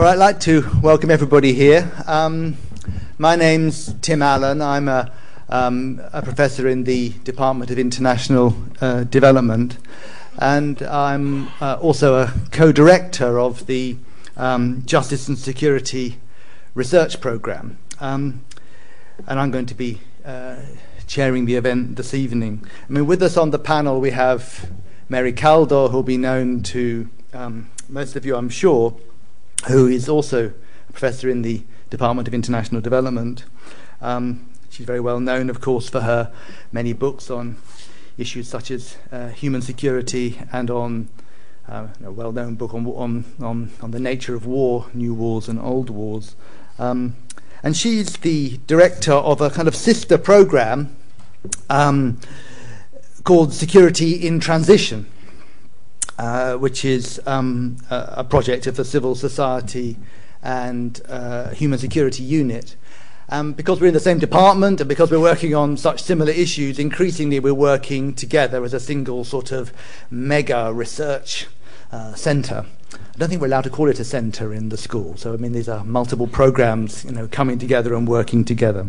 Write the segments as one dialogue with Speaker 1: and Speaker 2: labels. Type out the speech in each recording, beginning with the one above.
Speaker 1: All right, I'd like to welcome everybody here. Um, my name's Tim Allen. I'm a, um, a, professor in the Department of International uh, Development, and I'm uh, also a co director of the um, Justice and Security Research Program. Um, and I'm going to be uh, chairing the event this evening. I mean, with us on the panel, we have Mary Kaldor, who'll be known to um, most of you, I'm sure who is also a professor in the Department of International Development. Um, she's very well known, of course, for her many books on issues such as uh, human security and on uh, a well known book on, on, on, on, the nature of war, new wars and old wars. Um, and she's the director of a kind of sister program um, called Security in Transition uh, which is um, a, a, project of the Civil Society and uh, Human Security Unit. Um, because we're in the same department and because we're working on such similar issues, increasingly we're working together as a single sort of mega research uh, centre. I don't think we're allowed to call it a centre in the school. So, I mean, these are multiple programs you know, coming together and working together.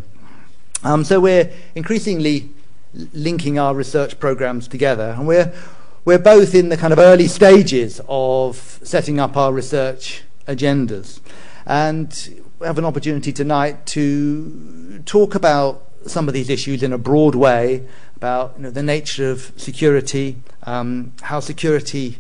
Speaker 1: Um, so, we're increasingly linking our research programs together, and we're we're both in the kind of early stages of setting up our research agendas. And we have an opportunity tonight to talk about some of these issues in a broad way about you know, the nature of security, um, how security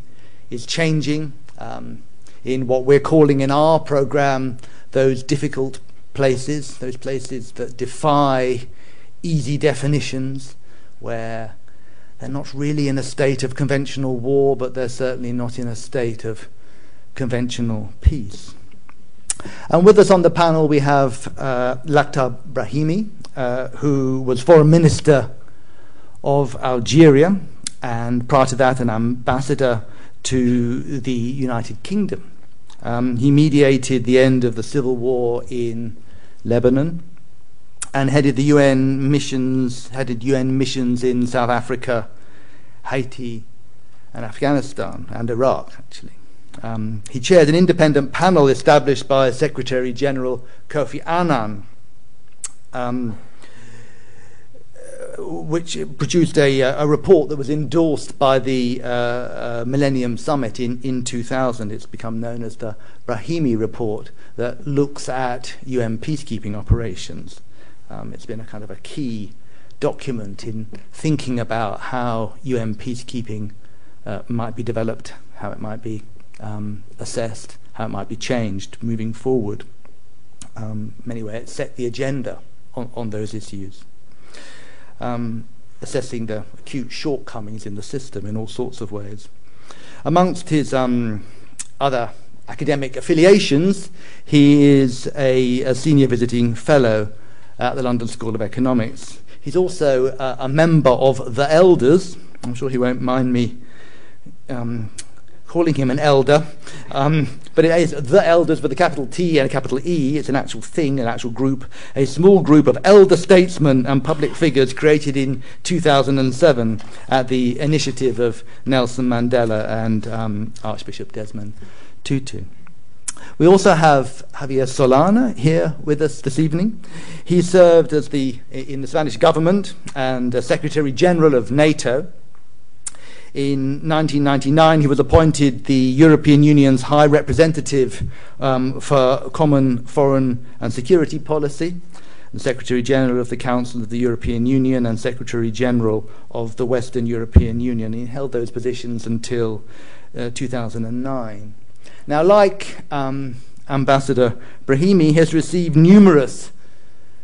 Speaker 1: is changing um, in what we're calling in our program those difficult places, those places that defy easy definitions, where they're not really in a state of conventional war, but they're certainly not in a state of conventional peace. And with us on the panel, we have uh, Lakhdar Brahimi, uh, who was foreign minister of Algeria, and prior to that, an ambassador to the United Kingdom. Um, he mediated the end of the civil war in Lebanon and headed the UN missions, headed UN missions in South Africa, Haiti, and Afghanistan, and Iraq, actually. Um, he chaired an independent panel established by Secretary General Kofi Annan, um, which produced a, a, report that was endorsed by the uh, uh, Millennium Summit in, in 2000. It's become known as the Brahimi Report that looks at UN peacekeeping operations. Um, it's been a kind of a key document in thinking about how UN peacekeeping uh, might be developed, how it might be um, assessed, how it might be changed moving forward. Um, anyway, it set the agenda on, on those issues. Um, assessing the acute shortcomings in the system in all sorts of ways. Amongst his um, other academic affiliations, he is a, a senior visiting fellow at the London School of Economics. He's also uh, a member of the Elders. I'm sure he won't mind me um, calling him an elder. Um, but it is the Elders with a capital T and a capital E. It's an actual thing, an actual group. A small group of elder statesmen and public figures created in 2007 at the initiative of Nelson Mandela and um, Archbishop Desmond Tutu. We also have Javier Solana here with us this evening. He served as the, in the Spanish government and Secretary General of NATO. In 1999, he was appointed the European Union's High Representative um, for Common Foreign and Security Policy, the Secretary General of the Council of the European Union, and Secretary General of the Western European Union. He held those positions until uh, 2009. Now, like um, Ambassador Brahimi, he has received numerous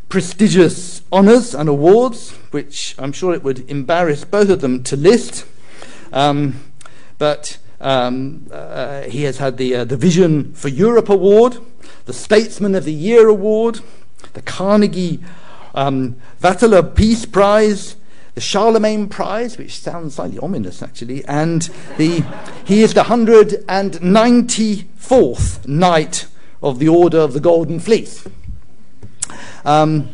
Speaker 1: prestigious honours and awards, which I'm sure it would embarrass both of them to list. Um, but um, uh, he has had the, uh, the Vision for Europe Award, the Statesman of the Year Award, the Carnegie um, Wateler Peace Prize, the Charlemagne Prize, which sounds slightly ominous actually, and the, he is the 194th Knight of the Order of the Golden Fleece. Um,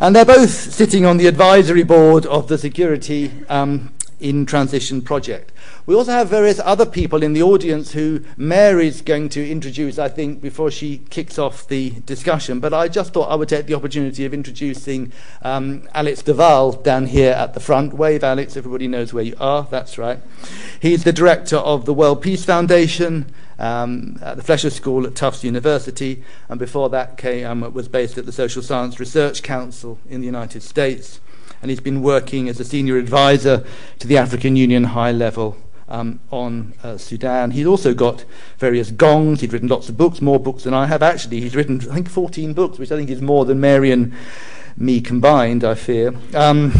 Speaker 1: and they're both sitting on the advisory board of the Security um, in Transition project. We also have various other people in the audience who Mary's going to introduce, I think, before she kicks off the discussion. But I just thought I would take the opportunity of introducing um, Alex de Waal down here at the front. Wave, Alex, everybody knows where you are, that's right. He's the director of the World Peace Foundation um, at the Fletcher School at Tufts University, and before that came, um, was based at the Social Science Research Council in the United States. And he's been working as a senior advisor to the African Union High Level um, on uh, Sudan. He'd also got various gongs. He'd written lots of books, more books than I have. Actually, he's written, I think, 14 books, which I think is more than Mary and me combined, I fear. Um,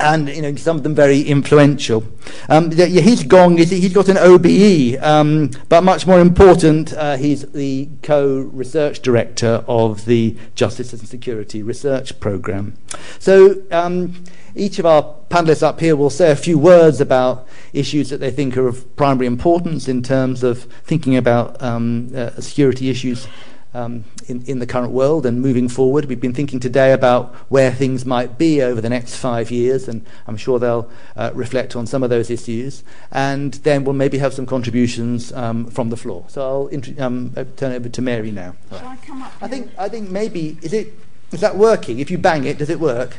Speaker 1: and you know some of them very influential. Um, his gong is he's got an OBE, um, but much more important, uh, he's the co-research director of the Justice and Security Research Program. So um, each of our panelists up here will say a few words about issues that they think are of primary importance in terms of thinking about um, uh, security issues um, in, in the current world and moving forward. We've been thinking today about where things might be over the next five years, and I'm sure they'll uh, reflect on some of those issues. And then we'll maybe have some contributions um, from the floor. So I'll int- um, uh, turn over to Mary now.
Speaker 2: Shall right. I come up? I
Speaker 1: think I think maybe is it is that working? If you bang it, does it work?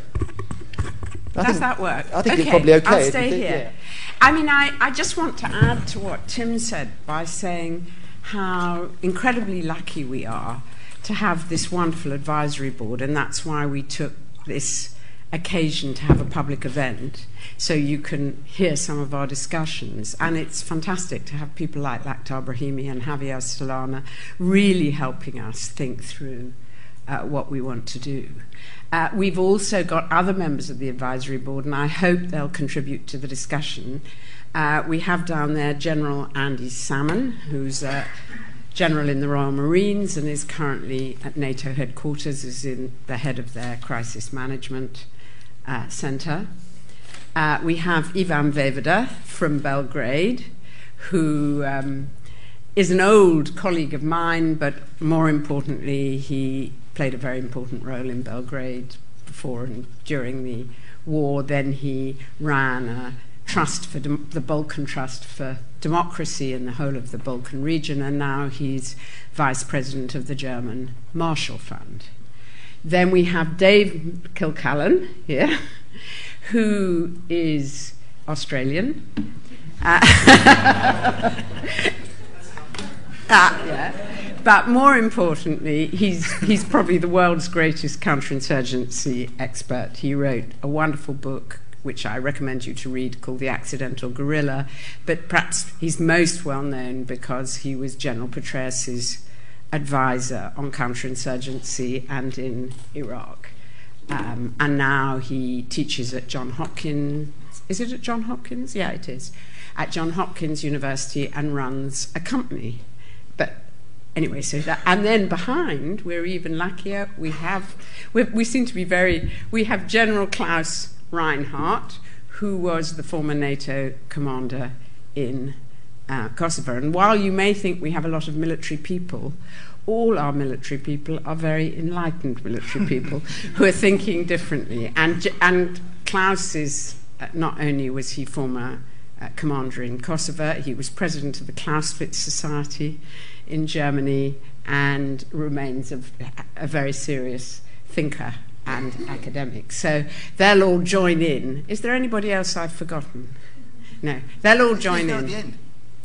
Speaker 2: I Does think, that work?
Speaker 1: I think okay. it's probably okay.
Speaker 2: I'll stay here. Yeah. I mean, I, I just want to add to what Tim said by saying how incredibly lucky we are to have this wonderful advisory board, and that's why we took this occasion to have a public event so you can hear some of our discussions. And it's fantastic to have people like Lakhdar Brahimi and Javier Solana really helping us think through uh, what we want to do. Uh, we've also got other members of the advisory board, and I hope they'll contribute to the discussion. Uh, we have down there General Andy Salmon, who's a general in the Royal Marines and is currently at NATO headquarters, is in the head of their crisis management uh, center. Uh, we have Ivan Vejvoda from Belgrade, who um, is an old colleague of mine, but more importantly, he played a very important role in Belgrade before and during the war. Then he ran a Trust for the Balkan Trust for Democracy in the whole of the Balkan region, and now he's vice president of the German Marshall Fund. Then we have Dave Kilcullen here, who is Australian. Uh, uh, yeah. But more importantly, he's, he's probably the world's greatest counterinsurgency expert. He wrote a wonderful book which I recommend you to read, called The Accidental Guerrilla. But perhaps he's most well known because he was General Petraeus' advisor on counterinsurgency and in Iraq. Um, and now he teaches at John Hopkins. Is it at John Hopkins? Yeah, it is. At John Hopkins University and runs a company. But anyway, so that, and then behind, we're even luckier. We have, we seem to be very, we have General Klaus Reinhardt, who was the former NATO commander in uh, Kosovo. And while you may think we have a lot of military people, all our military people are very enlightened military people who are thinking differently. And, and Klaus is, uh, not only was he former uh, commander in Kosovo, he was president of the Clausewitz Society in Germany and remains a, a very serious thinker and academics. So they'll all join in. Is there anybody else I've forgotten? No, they'll all join in.
Speaker 1: At the end,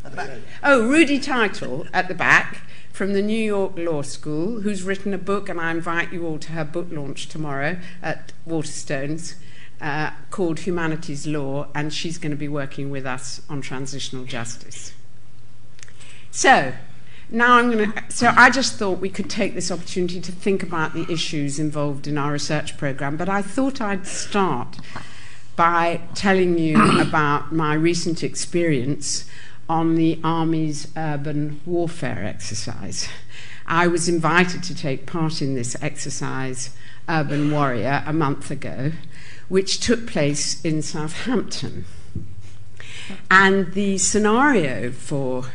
Speaker 1: at the back.
Speaker 2: Oh, Rudy Title at the back from the New York Law School, who's written a book, and I invite you all to her book launch tomorrow at Waterstones. Uh, called Humanities Law, and she's going to be working with us on transitional justice. So, now I'm going to. So I just thought we could take this opportunity to think about the issues involved in our research program, but I thought I'd start by telling you about my recent experience on the Army's urban warfare exercise. I was invited to take part in this exercise, Urban Warrior, a month ago, which took place in Southampton. And the scenario for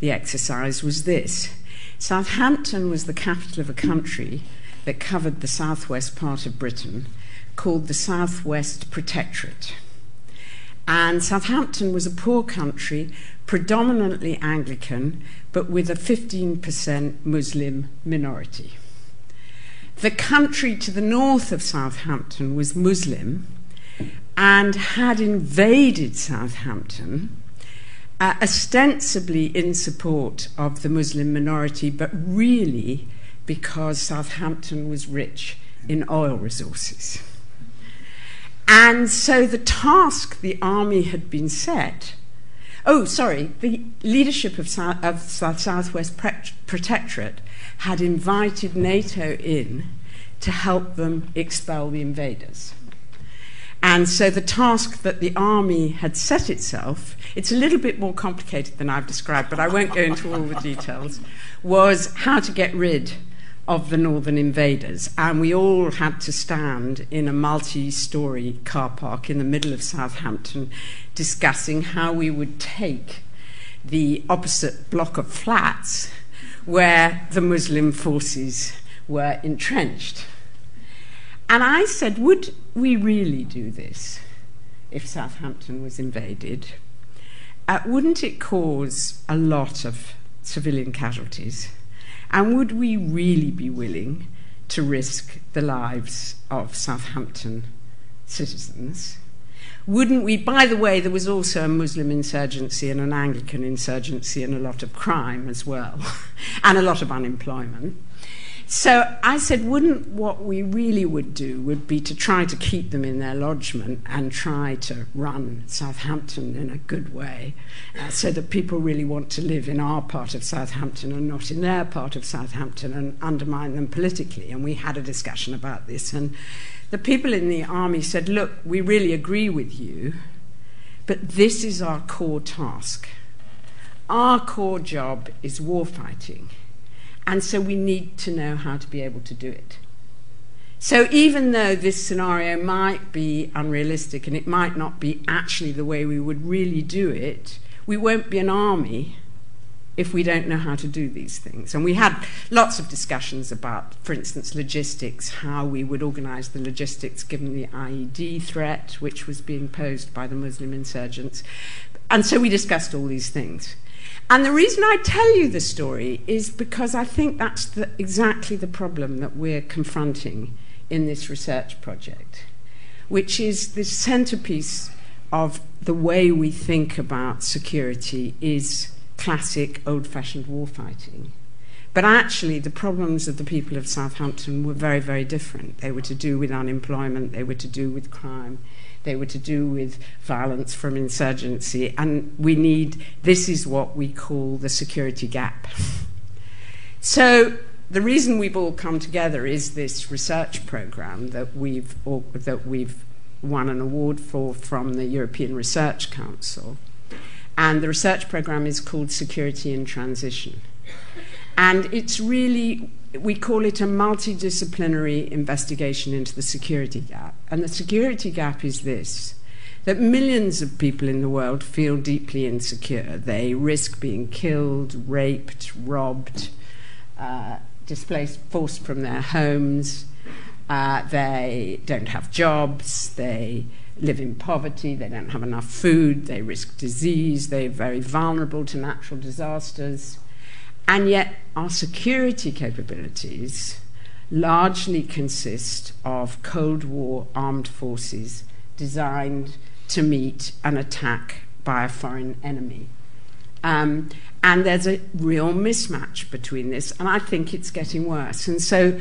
Speaker 2: the exercise was this Southampton was the capital of a country that covered the southwest part of Britain called the Southwest Protectorate. And Southampton was a poor country, predominantly Anglican, but with a 15% Muslim minority. The country to the north of Southampton was Muslim and had invaded Southampton, uh, ostensibly in support of the Muslim minority, but really because Southampton was rich in oil resources. And so the task the army had been set oh, sorry, the leadership of, South, of South Southwest Protectorate had invited NATO in to help them expel the invaders. And so the task that the army had set itself, it's a little bit more complicated than I've described, but I won't go into all the details, was how to get rid of the northern invaders. And we all had to stand in a multi story car park in the middle of Southampton discussing how we would take the opposite block of flats where the Muslim forces were entrenched. And I said, would we really do this if Southampton was invaded? Uh, wouldn't it cause a lot of civilian casualties? And would we really be willing to risk the lives of Southampton citizens? Wouldn't we? By the way, there was also a Muslim insurgency and an Anglican insurgency and a lot of crime as well, and a lot of unemployment. So I said, wouldn't what we really would do would be to try to keep them in their lodgement and try to run Southampton in a good way uh, so that people really want to live in our part of Southampton and not in their part of Southampton and undermine them politically. And we had a discussion about this. And the people in the army said, look, we really agree with you, but this is our core task. Our core job is warfighting. And so we need to know how to be able to do it. So even though this scenario might be unrealistic and it might not be actually the way we would really do it, we won't be an army if we don't know how to do these things. And we had lots of discussions about, for instance, logistics, how we would organize the logistics given the IED threat, which was being posed by the Muslim insurgents. And so we discussed all these things. And the reason I tell you the story is because I think that's the, exactly the problem that we're confronting in this research project, which is the centerpiece of the way we think about security is classic old fashioned warfighting. But actually, the problems of the people of Southampton were very, very different. They were to do with unemployment, they were to do with crime, they were to do with violence from insurgency. And we need, this is what we call the security gap. so the reason we've all come together is this research program that we've, that we've won an award for from the European Research Council. And the research program is called Security in Transition. And it's really we call it a multidisciplinary investigation into the security gap. And the security gap is this that millions of people in the world feel deeply insecure. They risk being killed, raped, robbed, uh, displaced, forced from their homes. Uh, they don't have jobs. They live in poverty. They don't have enough food. They risk disease. They're very vulnerable to natural disasters. And yet, our security capabilities largely consist of Cold War armed forces designed to meet an attack by a foreign enemy. Um, and there's a real mismatch between this, and I think it's getting worse. And so,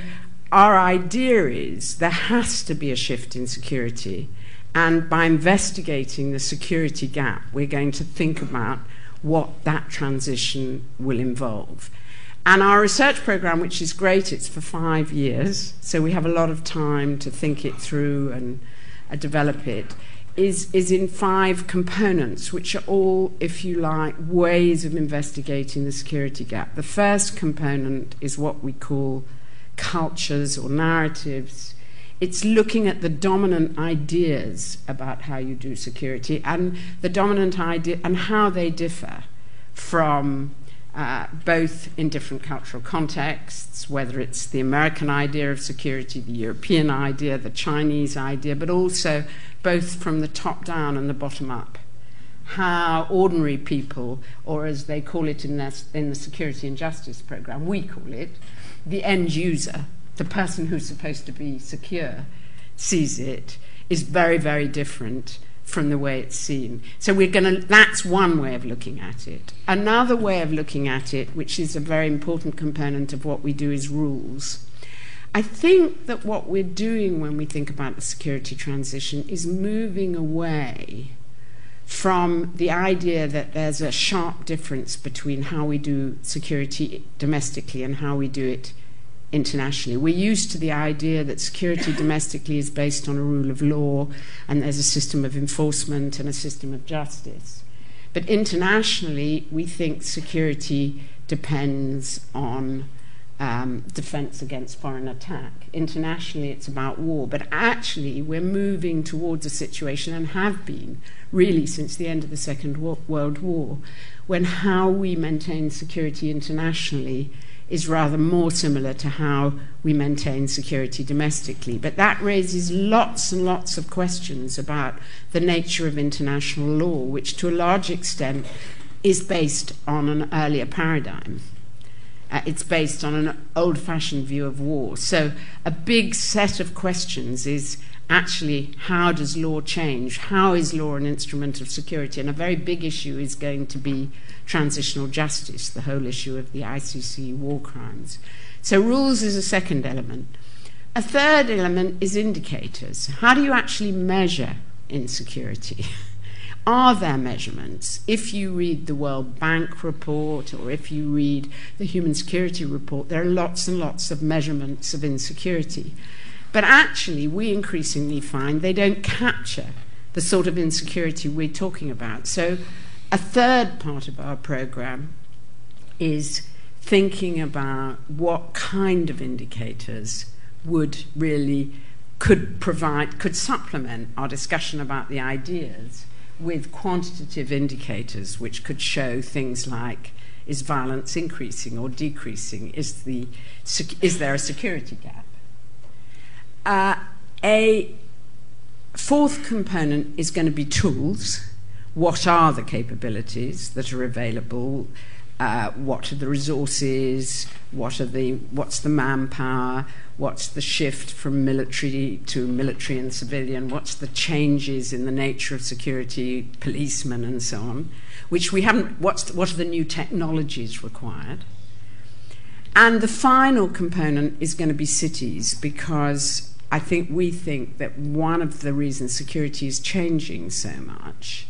Speaker 2: our idea is there has to be a shift in security, and by investigating the security gap, we're going to think about what that transition will involve. And our research program, which is great, it's for five years, so we have a lot of time to think it through and uh, develop it, is, is in five components, which are all, if you like, ways of investigating the security gap. The first component is what we call cultures or narratives It's looking at the dominant ideas about how you do security and the dominant idea and how they differ from uh, both in different cultural contexts, whether it's the American idea of security, the European idea, the Chinese idea, but also both from the top down and the bottom up. How ordinary people, or as they call it in, their, in the Security and Justice Program, we call it, the end user, the person who's supposed to be secure, sees it, is very, very different from the way it's seen. So we're going to, that's one way of looking at it. Another way of looking at it, which is a very important component of what we do, is rules. I think that what we're doing when we think about the security transition is moving away from the idea that there's a sharp difference between how we do security domestically and how we do it internationally. We're used to the idea that security domestically is based on a rule of law and there's a system of enforcement and a system of justice. But internationally, we think security depends on um, defense against foreign attack. Internationally, it's about war. But actually, we're moving towards a situation, and have been really since the end of the Second World War, when how we maintain security internationally is rather more similar to how we maintain security domestically. But that raises lots and lots of questions about the nature of international law, which to a large extent is based on an earlier paradigm. Uh, it's based on an old fashioned view of war. So, a big set of questions is actually how does law change? How is law an instrument of security? And a very big issue is going to be transitional justice, the whole issue of the ICC war crimes. So, rules is a second element. A third element is indicators. How do you actually measure insecurity? Are there measurements? If you read the World Bank report or if you read the Human Security report, there are lots and lots of measurements of insecurity. But actually, we increasingly find they don't capture the sort of insecurity we're talking about. So, a third part of our program is thinking about what kind of indicators would really could provide could supplement our discussion about the ideas with quantitative indicators which could show things like is violence increasing or decreasing is the is there a security gap uh, a fourth component is going to be tools. What are the capabilities that are available, uh, what are the resources, what are the, what's the manpower, what's the shift from military to military and civilian, what's the changes in the nature of security, policemen, and so on, which we haven't, what's, what are the new technologies required. And the final component is going to be cities because I think we think that one of the reasons security is changing so much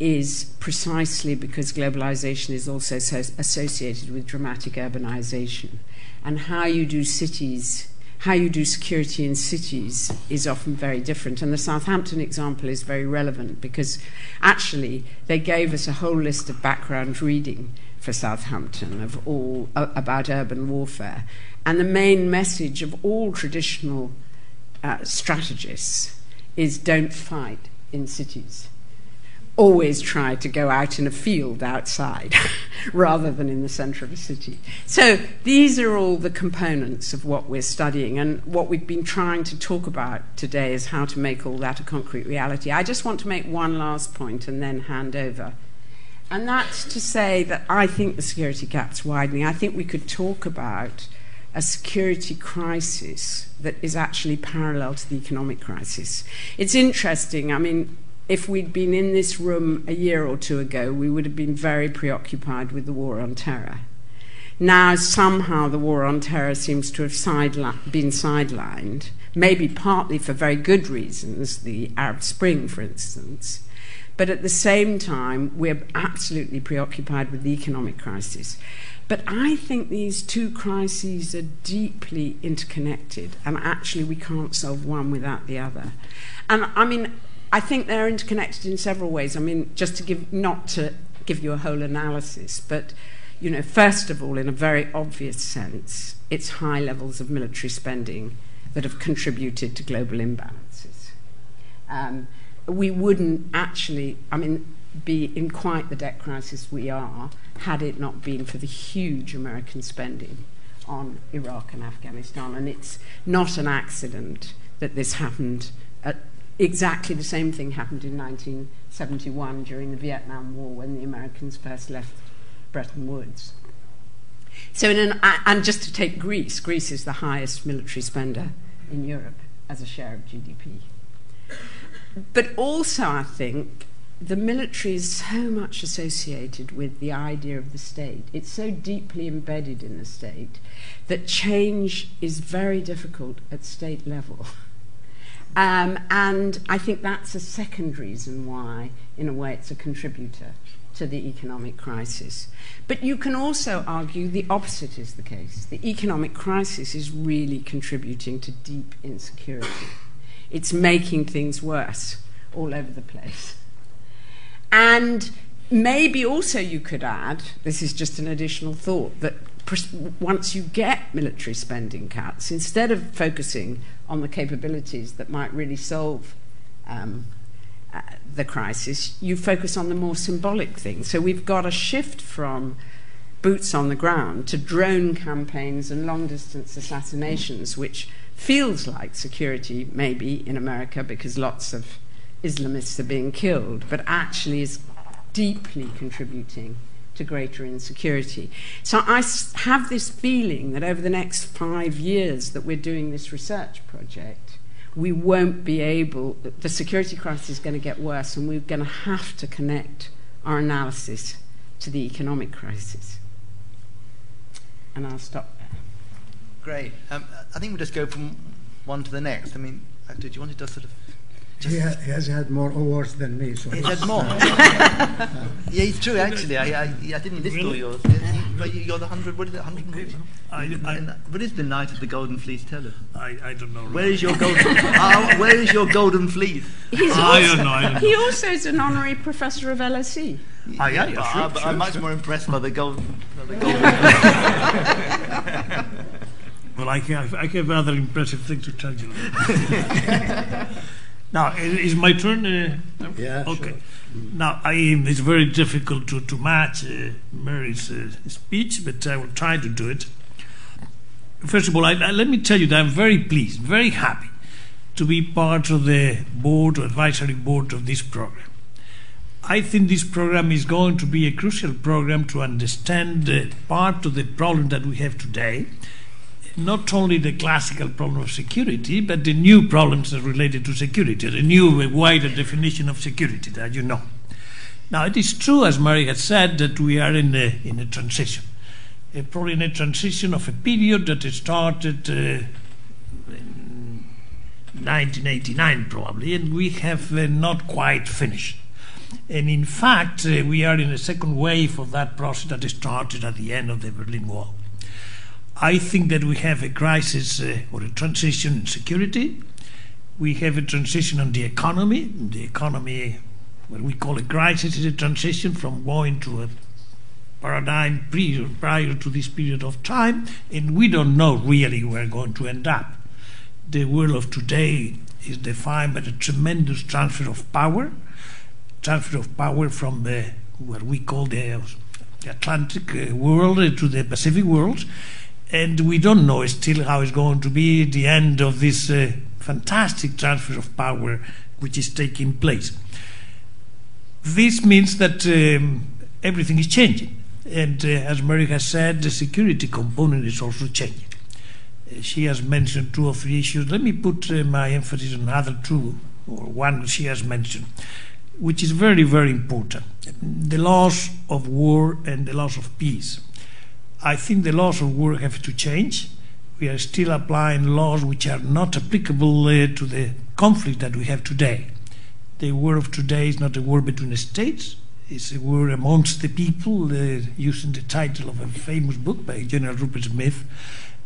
Speaker 2: is precisely because globalization is also so associated with dramatic urbanization. And how you do cities, how you do security in cities is often very different. And the Southampton example is very relevant because actually they gave us a whole list of background reading for Southampton of all uh, about urban warfare. And the main message of all traditional uh, strategists is don't fight in cities always try to go out in a field outside rather than in the center of a city. So these are all the components of what we're studying, and what we've been trying to talk about today is how to make all that a concrete reality. I just want to make one last point and then hand over. And that's to say that I think the security gap's widening. I think we could talk about a security crisis that is actually parallel to the economic crisis. It's interesting. I mean, if we'd been in this room a year or two ago, we would have been very preoccupied with the war on terror. Now, somehow, the war on terror seems to have sideli- been sidelined, maybe partly for very good reasons, the Arab Spring, for instance. But at the same time, we're absolutely preoccupied with the economic crisis. But I think these two crises are deeply interconnected, and actually, we can't solve one without the other. And I mean, I think they're interconnected in several ways. I mean, just to give, not to give you a whole analysis, but, you know, first of all, in a very obvious sense, it's high levels of military spending that have contributed to global imbalances. Um, we wouldn't actually, I mean, be in quite the debt crisis we are had it not been for the huge American spending on Iraq and Afghanistan. And it's not an accident that this happened at exactly the same thing happened in 1971 during the Vietnam War when the Americans first left Bretton Woods. So, an, and just to take Greece, Greece is the highest military spender in Europe as a share of GDP. But also, I think the military is so much associated with the idea of the state. It's so deeply embedded in the state that change is very difficult at state level. Um, and I think that's a second reason why, in a way, it's a contributor to the economic crisis. But you can also argue the opposite is the case. The economic crisis is really contributing to deep insecurity. It's making things worse all over the place. And maybe also you could add this is just an additional thought that once you get military spending cuts, instead of focusing on the capabilities that might really solve um, uh, the crisis, you focus on the more symbolic things. So we've got a shift from boots on the ground to drone campaigns and long distance assassinations, which feels like security, maybe in America, because lots of Islamists are being killed, but actually is deeply contributing to greater insecurity. So I have this feeling that over the next five years that we're doing this research project, we won't be able, the security crisis is going to get worse, and we're going to have to connect our analysis to the economic crisis. And I'll stop there.
Speaker 1: Great. Um, I think we'll just go from one to the next. I mean, uh, did you want to just sort of
Speaker 3: he, ha- he, has had more awards than me. So
Speaker 1: he's had more. yeah, it's true. Actually, I, I, I didn't list really? all yours. But you're the hundred. What is it? Hundred and What is the Knight of the Golden Fleece? Tell us.
Speaker 4: I, I don't know.
Speaker 1: Where is your golden? uh, where is your golden fleece?
Speaker 2: He's I also, don't know. I don't he know. also is an honorary professor of LSE.
Speaker 1: Oh, yeah, yeah, sure, but sure, I'm much sure. more impressed by the golden. By the golden
Speaker 4: well, I have, I have other impressive things to tell you. Now, is my turn? Uh,
Speaker 3: yeah.
Speaker 4: Okay.
Speaker 3: Sure.
Speaker 4: Now, I, it's very difficult to, to match uh, Mary's uh, speech, but I will try to do it. First of all, I, I, let me tell you that I'm very pleased, very happy to be part of the board or advisory board of this program. I think this program is going to be a crucial program to understand uh, part of the problem that we have today not only the classical problem of security, but the new problems related to security, the new wider definition of security that you know. Now, it is true, as Mary has said, that we are in a, in a transition, uh, probably in a transition of a period that started uh, in 1989, probably, and we have uh, not quite finished. And in fact, uh, we are in a second wave of that process that started at the end of the Berlin Wall. I think that we have a crisis uh, or a transition in security. We have a transition on the economy. The economy, what we call a crisis, is a transition from going to a paradigm prior, prior to this period of time, and we don't know really where we're going to end up. The world of today is defined by the tremendous transfer of power, transfer of power from the, what we call the Atlantic uh, world to the Pacific world and we don't know still how it's going to be the end of this uh, fantastic transfer of power which is taking place. This means that um, everything is changing, and uh, as Mary has said, the security component is also changing. Uh, she has mentioned two or three issues. Let me put uh, my emphasis on other two, or one she has mentioned, which is very, very important the loss of war and the loss of peace. I think the laws of war have to change. We are still applying laws which are not applicable uh, to the conflict that we have today. The war of today is not a war between the states, it's a war amongst the people, uh, using the title of a famous book by General Rupert Smith.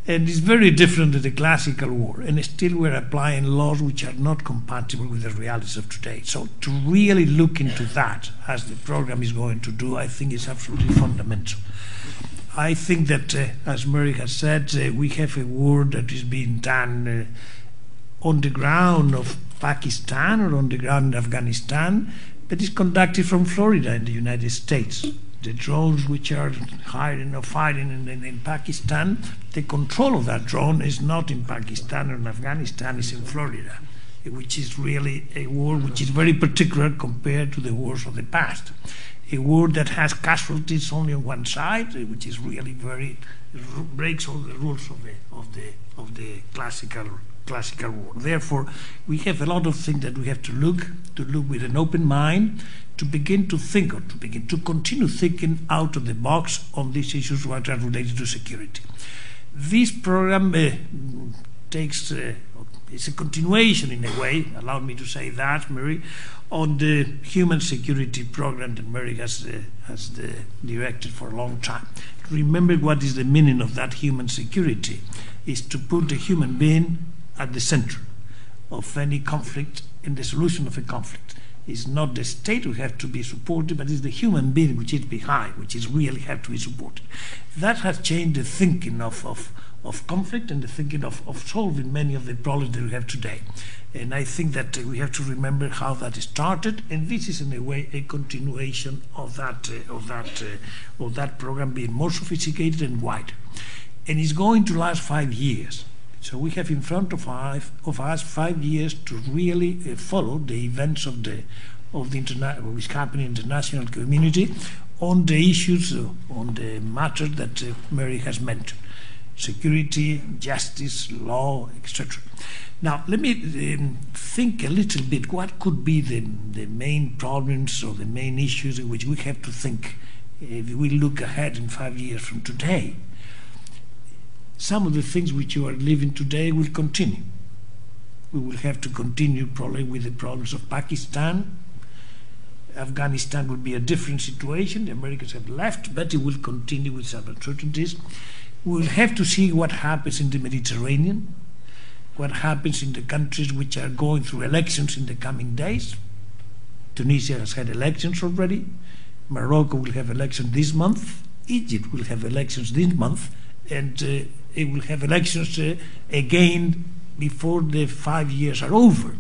Speaker 4: And it's very different than the classical war. And still, we're applying laws which are not compatible with the realities of today. So, to really look into that, as the program is going to do, I think is absolutely fundamental. I think that, uh, as Mary has said, uh, we have a war that is being done uh, on the ground of Pakistan or on the ground of Afghanistan, but is conducted from Florida in the United States. the drones which are hiding or fighting in, in, in, Pakistan, the control of that drone is not in Pakistan or in Afghanistan, it's in Florida, which is really a war which is very particular compared to the wars of the past. A war that has casualties only on one side, which is really very breaks all the rules of the of the of the classical classical war. Therefore, we have a lot of things that we have to look to look with an open mind to begin to think or to begin to continue thinking out of the box on these issues that are related to security. This program uh, takes uh, it's a continuation in a way, allow me to say that, Mary, on the human security program that Mary has, uh, has uh, directed for a long time. Remember what is the meaning of that human security is to put the human being at the center of any conflict in the solution of a conflict. It's not the state who have to be supported, but it's the human being which is behind, which is really have to be supported. That has changed the thinking of, of, of conflict and the thinking of, of solving many of the problems that we have today. And I think that uh, we have to remember how that started, and this is in a way a continuation of that uh, of that uh, of that program being more sophisticated and wider. And it's going to last five years. So we have in front of, of us five years to really uh, follow the events of the of the interna- what is happening in the international community on the issues, uh, on the matters that uh, Mary has mentioned: security, justice, law, etc. Now, let me um, think a little bit. What could be the the main problems or the main issues in which we have to think if we look ahead in five years from today? some of the things which you are living today will continue. We will have to continue probably with the problems of Pakistan. Afghanistan will be a different situation. The Americans have left, but it will continue with some uncertainties. We will have to see what happens in the Mediterranean, what happens in the countries which are going through elections in the coming days. Tunisia has had elections already. Morocco will have elections this month. Egypt will have elections this month. And uh, it will have elections uh, again before the five years are over.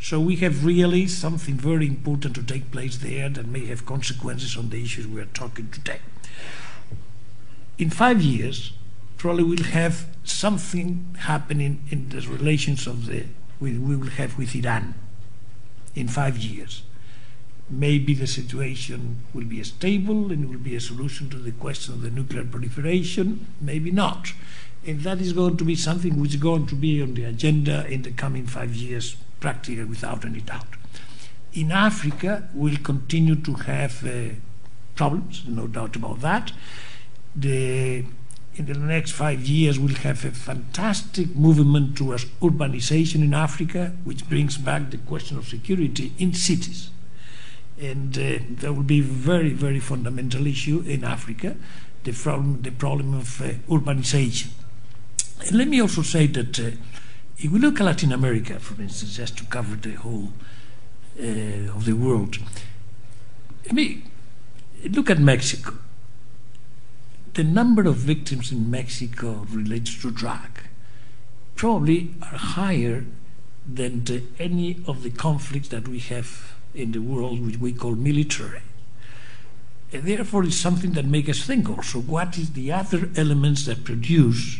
Speaker 4: So we have really something very important to take place there that may have consequences on the issues we are talking today. In five years, probably we'll have something happening in the relations of the we, we will have with Iran in five years. Maybe the situation will be stable and will be a solution to the question of the nuclear proliferation. Maybe not. And that is going to be something which is going to be on the agenda in the coming five years, practically without any doubt. In Africa, we'll continue to have uh, problems, no doubt about that. The, in the next five years, we'll have a fantastic movement towards urbanization in Africa, which brings back the question of security in cities. And uh, that will be a very, very fundamental issue in Africa, the problem, the problem of uh, urbanization. And let me also say that uh, if we look at Latin America, for instance, just to cover the whole uh, of the world, I mean, look at Mexico. The number of victims in Mexico related to drug probably are higher than the, any of the conflicts that we have in the world, which we call military. And therefore, it's something that makes us think also what is the other elements that produce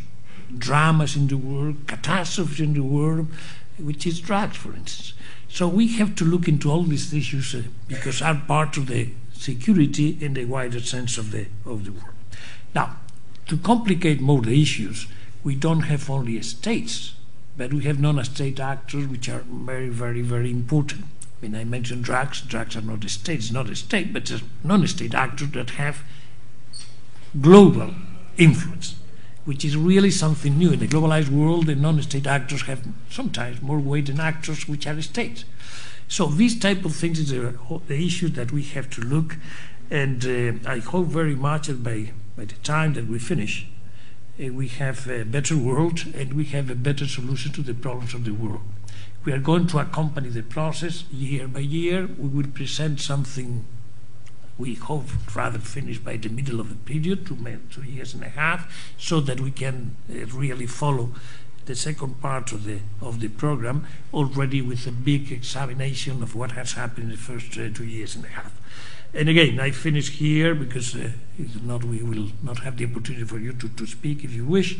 Speaker 4: dramas in the world, catastrophes in the world, which is drugs, for instance. So we have to look into all these issues uh, because are part of the security in the wider sense of the of the world. Now, to complicate more the issues, we don't have only states, but we have non-state actors which are very, very, very important. When I mentioned drugs, drugs are not a state, it's not a state, but it's non-state actors that have global influence which is really something new. In the globalized world, the non-state actors have sometimes more weight than actors which are states. So these type of things is the, the issue that we have to look, and uh, I hope very much that by, by the time that we finish, uh, we have a better world and we have a better solution to the problems of the world. We are going to accompany the process year by year. We will present something we hope rather finish by the middle of the period, two, two years and a half, so that we can uh, really follow the second part of the of the program already with a big examination of what has happened in the first uh, two years and a half. And again, I finish here because uh, not, we will not have the opportunity for you to, to speak if you wish.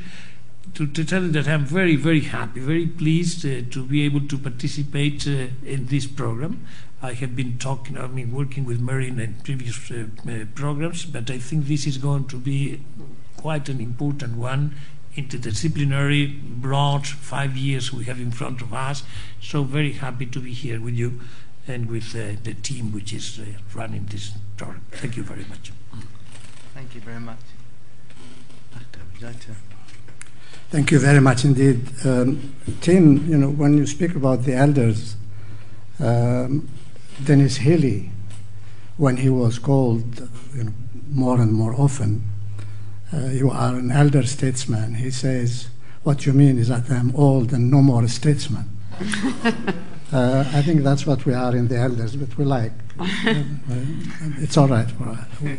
Speaker 4: To, to tell you that I'm very, very happy, very pleased uh, to be able to participate uh, in this program. I have been talking, I mean, working with Marine in previous uh, uh, programs, but I think this is going to be quite an important one interdisciplinary, broad, five years we have in front of us. So very happy to be here with you and with uh, the team which is uh, running this program. Thank you very much.
Speaker 1: Thank you very much. Lakhdar, would you like to?
Speaker 3: Thank you very much indeed. Um, Tim, you know, when you speak about the elders, um, Denis Healey, when he was called you know, more and more often, uh, you are an elder statesman. He says, What you mean is that I'm old and no more a statesman. uh, I think that's what we are in the elders, but we like. Uh, it's all right for us. Yeah,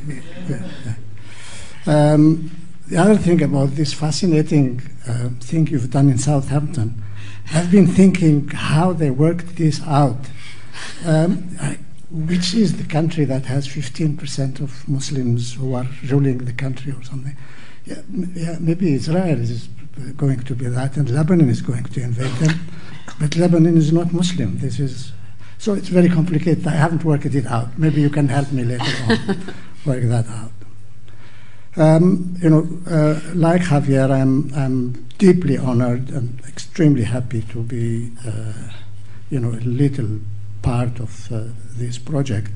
Speaker 3: yeah. Um, the other thing about this fascinating uh, thing you've done in Southampton, I've been thinking how they worked this out. Um, I, which is the country that has 15% of Muslims who are ruling the country or something. Yeah, yeah, maybe Israel is going to be that, and Lebanon is going to invade them. But Lebanon is not Muslim. This is so it's very complicated. I haven't worked it out. Maybe you can help me later on work that out. Um, you know, uh, like Javier, I'm I'm deeply honored and extremely happy to be, uh, you know, a little part of uh, this project.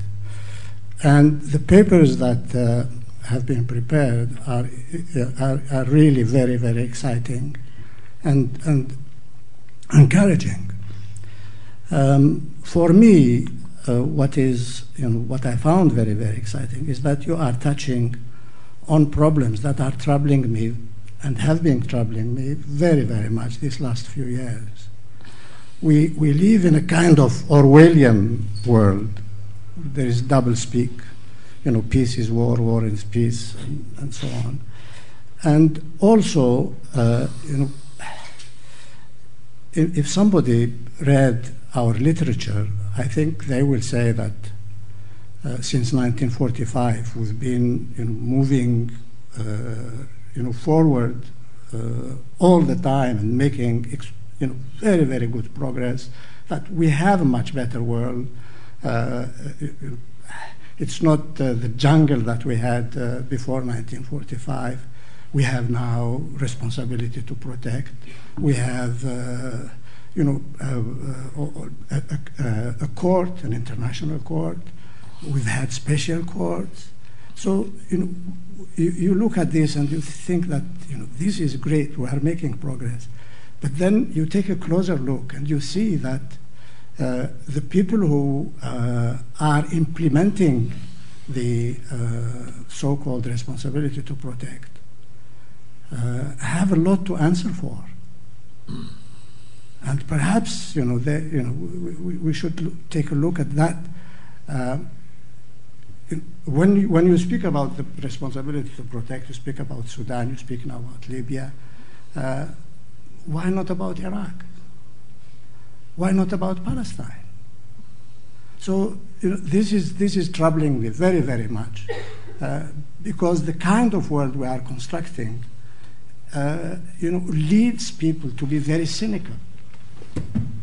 Speaker 3: And the papers that uh, have been prepared are, uh, are, are, really very, very exciting and, and encouraging. Um, for me, uh, what is you know, what I found very, very exciting is that you are touching on problems that are troubling me and have been troubling me very, very much these last few years we, we live in a kind of Orwellian world. There is double speak. You know, peace is war, war is peace, and, and so on. And also, uh, you know, if, if, somebody read our literature, I think they will say that uh, since 1945 we've been you know, moving uh, you know, forward uh, all the time and making you know, very, very good progress, that we have a much better world. Uh, it's not uh, the jungle that we had uh, before 1945. We have now responsibility to protect. We have, uh, you know, uh, uh, a, a, a court, an international court. We've had special courts. So, you know, you, you, look at this and you think that, you know, this is great. We are making progress. But then you take a closer look and you see that uh, the people who uh, are implementing the uh, so called responsibility to protect uh, have a lot to answer for. And perhaps, you know, they, you know we, we should take a look at that. Uh, when you, when you speak about the responsibility to protect, you speak about Sudan, you speak now about Libya. Uh, why not about Iraq? Why not about Palestine? So you know, this, is, this is troubling me very, very much uh, because the kind of world we are constructing uh, you know, leads people to be very cynical.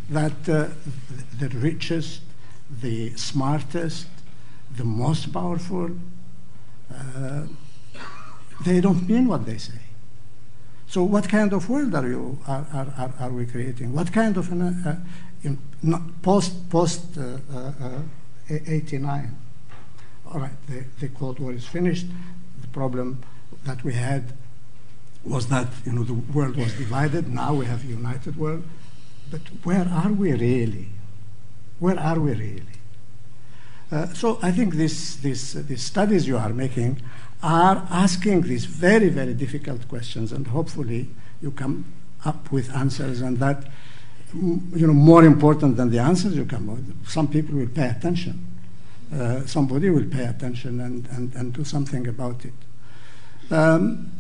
Speaker 3: That uh, the richest, the smartest, the most powerful, uh, they don't mean what they say. So what kind of world are you are, are, are, we creating? What kind of an, uh, post post uh, uh, 89? All right, the, the Cold War is finished. The problem that we had was that you know the world was divided. Now we have a united world. But where are we really? Where are we really? Uh, so I think this, this, these studies you are making are asking these very, very difficult questions, and hopefully you come up with answers, and that, you know, more important than the answers you come up with, some people will pay attention. Uh, somebody will pay attention and, and, and do something about it. Um,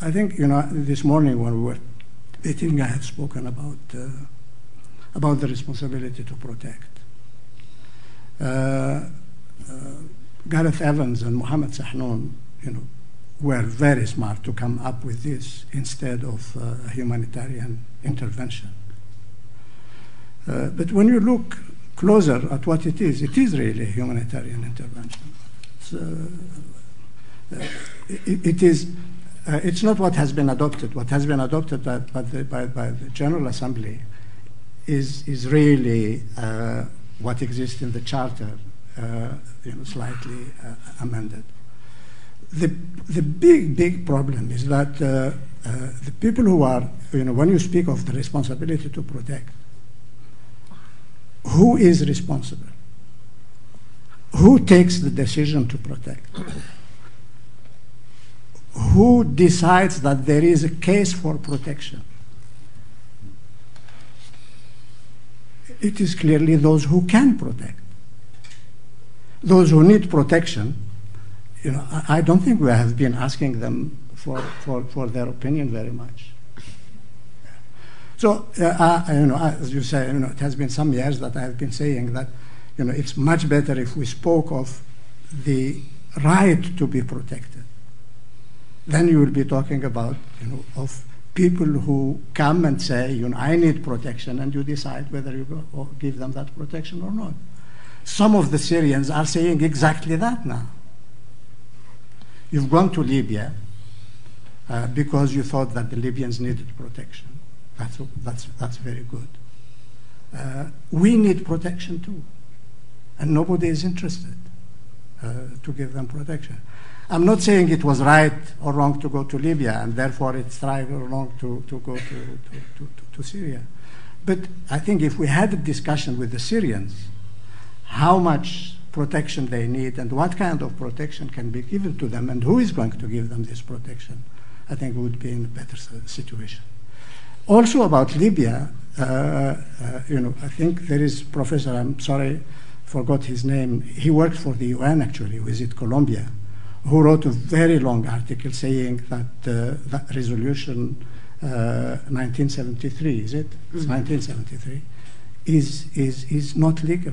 Speaker 3: I think, you know, this morning when we were eating, I had spoken about, uh, about the responsibility to protect. uh, uh, Gareth Evans and Mohammed Sahnoun, you know, were very smart to come up with this instead of uh, humanitarian intervention. Uh, but when you look closer at what it is, it is really a humanitarian intervention. Uh, it, it is. Uh, it's not what has been adopted. What has been adopted by, by, the, by, by the, General Assembly is is really uh, what exists in the Charter, uh, you know, slightly uh, amended. The the big big problem is that the people who are, you know, when you speak of the responsibility to protect, who is responsible? Who takes the decision to protect? Who decides that there is a case for protection? It is clearly those who can protect. Those who need protection, you know, I, I don't think we have been asking them for, for, for their opinion very much. So, uh, you know, as you say, you know, it has been some years that I have been saying that, you know, it's much better if we spoke of the right to be protected. Then you will be talking about, you know, of people who come and say, you know, I need protection, and you decide whether you go, give them that protection or not. Some of the Syrians are saying exactly that now. You've gone to Libya uh, because you thought that the Libyans needed protection. That's, that's, that's very good. Uh, we need protection too. And nobody is interested uh, to give them protection. I'm not saying it was right or wrong to go to Libya, and therefore it's right or wrong to, to go to, to, to, to Syria. But I think if we had a discussion with the Syrians, how much protection they need and what kind of protection can be given to them and who is going to give them this protection, I think we would be in a better situation. Also about Libya, uh, uh, you know, I think there is Professor, I'm sorry, forgot his name. He worked for the UN actually, visit Colombia, who wrote a very long article saying that uh, that resolution 1973, uh, is it? Mm-hmm. 1973, is, is, is not legal.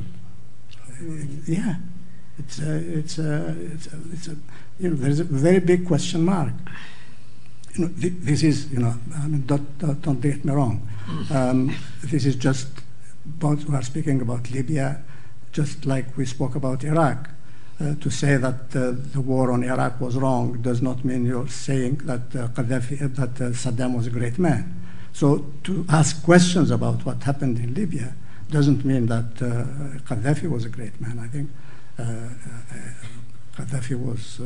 Speaker 3: Mm-hmm. Yeah. It's a, it's, a, it's, a, it's a, you know, there's a very big question mark you know, this is, you know, I mean, don't, don't get me wrong. Um, this is just, both we are speaking about Libya, just like we spoke about Iraq. Uh, to say that uh, the war on Iraq was wrong does not mean you're saying that uh, Gaddafi, that Saddam was a great man. So to ask questions about what happened in Libya doesn't mean that Gaddafi was a great man. I think Gaddafi was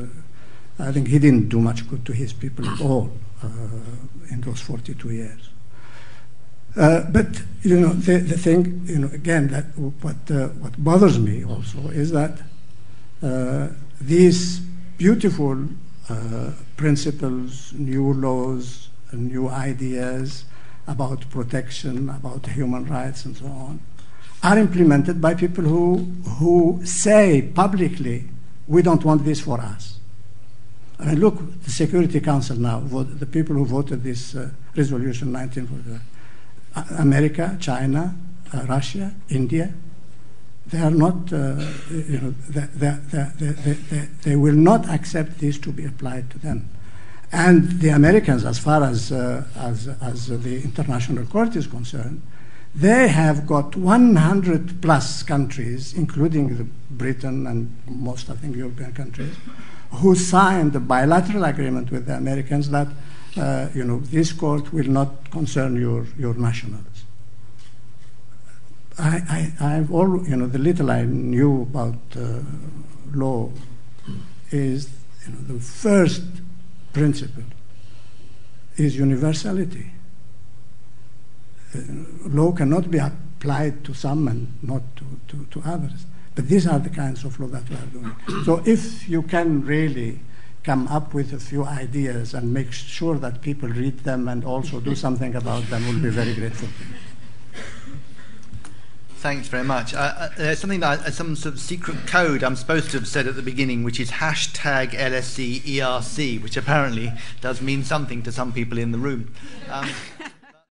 Speaker 3: I think he didn't do much good to his people at all uh, in those 42 years. Uh, but you know the, the thing you know again that what uh, what bothers me also is that these beautiful uh, principles, new laws, new ideas about protection, about human rights, and so on, are implemented by people who who say publicly, "We don't want this for us." I mean, look, the Security Council now, the people who voted this uh, resolution 1945, uh, America, China, uh, Russia, India, they are not, uh, you know, they, they, they, they, will not accept this to be applied to them. And the Americans, as far as, uh, as, as the International Court is concerned, they have got 100 plus countries, including Britain and most, I think, European countries, who signed the bilateral agreement with the Americans that, uh, you know, this court will not concern your, your nationals. I, I, I've all, you know, the little I knew about uh, law is, you know, the first principle is universality. Uh, law cannot be applied to some and not to, to, to others. But these are the kinds of law that we are doing. So if you can really come up with a few ideas and make sure that people read them and also do something about them, we'll be very grateful.
Speaker 1: Thanks very much. Uh, uh, there's something that uh, some sort of secret code I'm supposed to have said at the beginning, which is hashtag LSE ERC, which apparently does mean something to some people in the room. Um,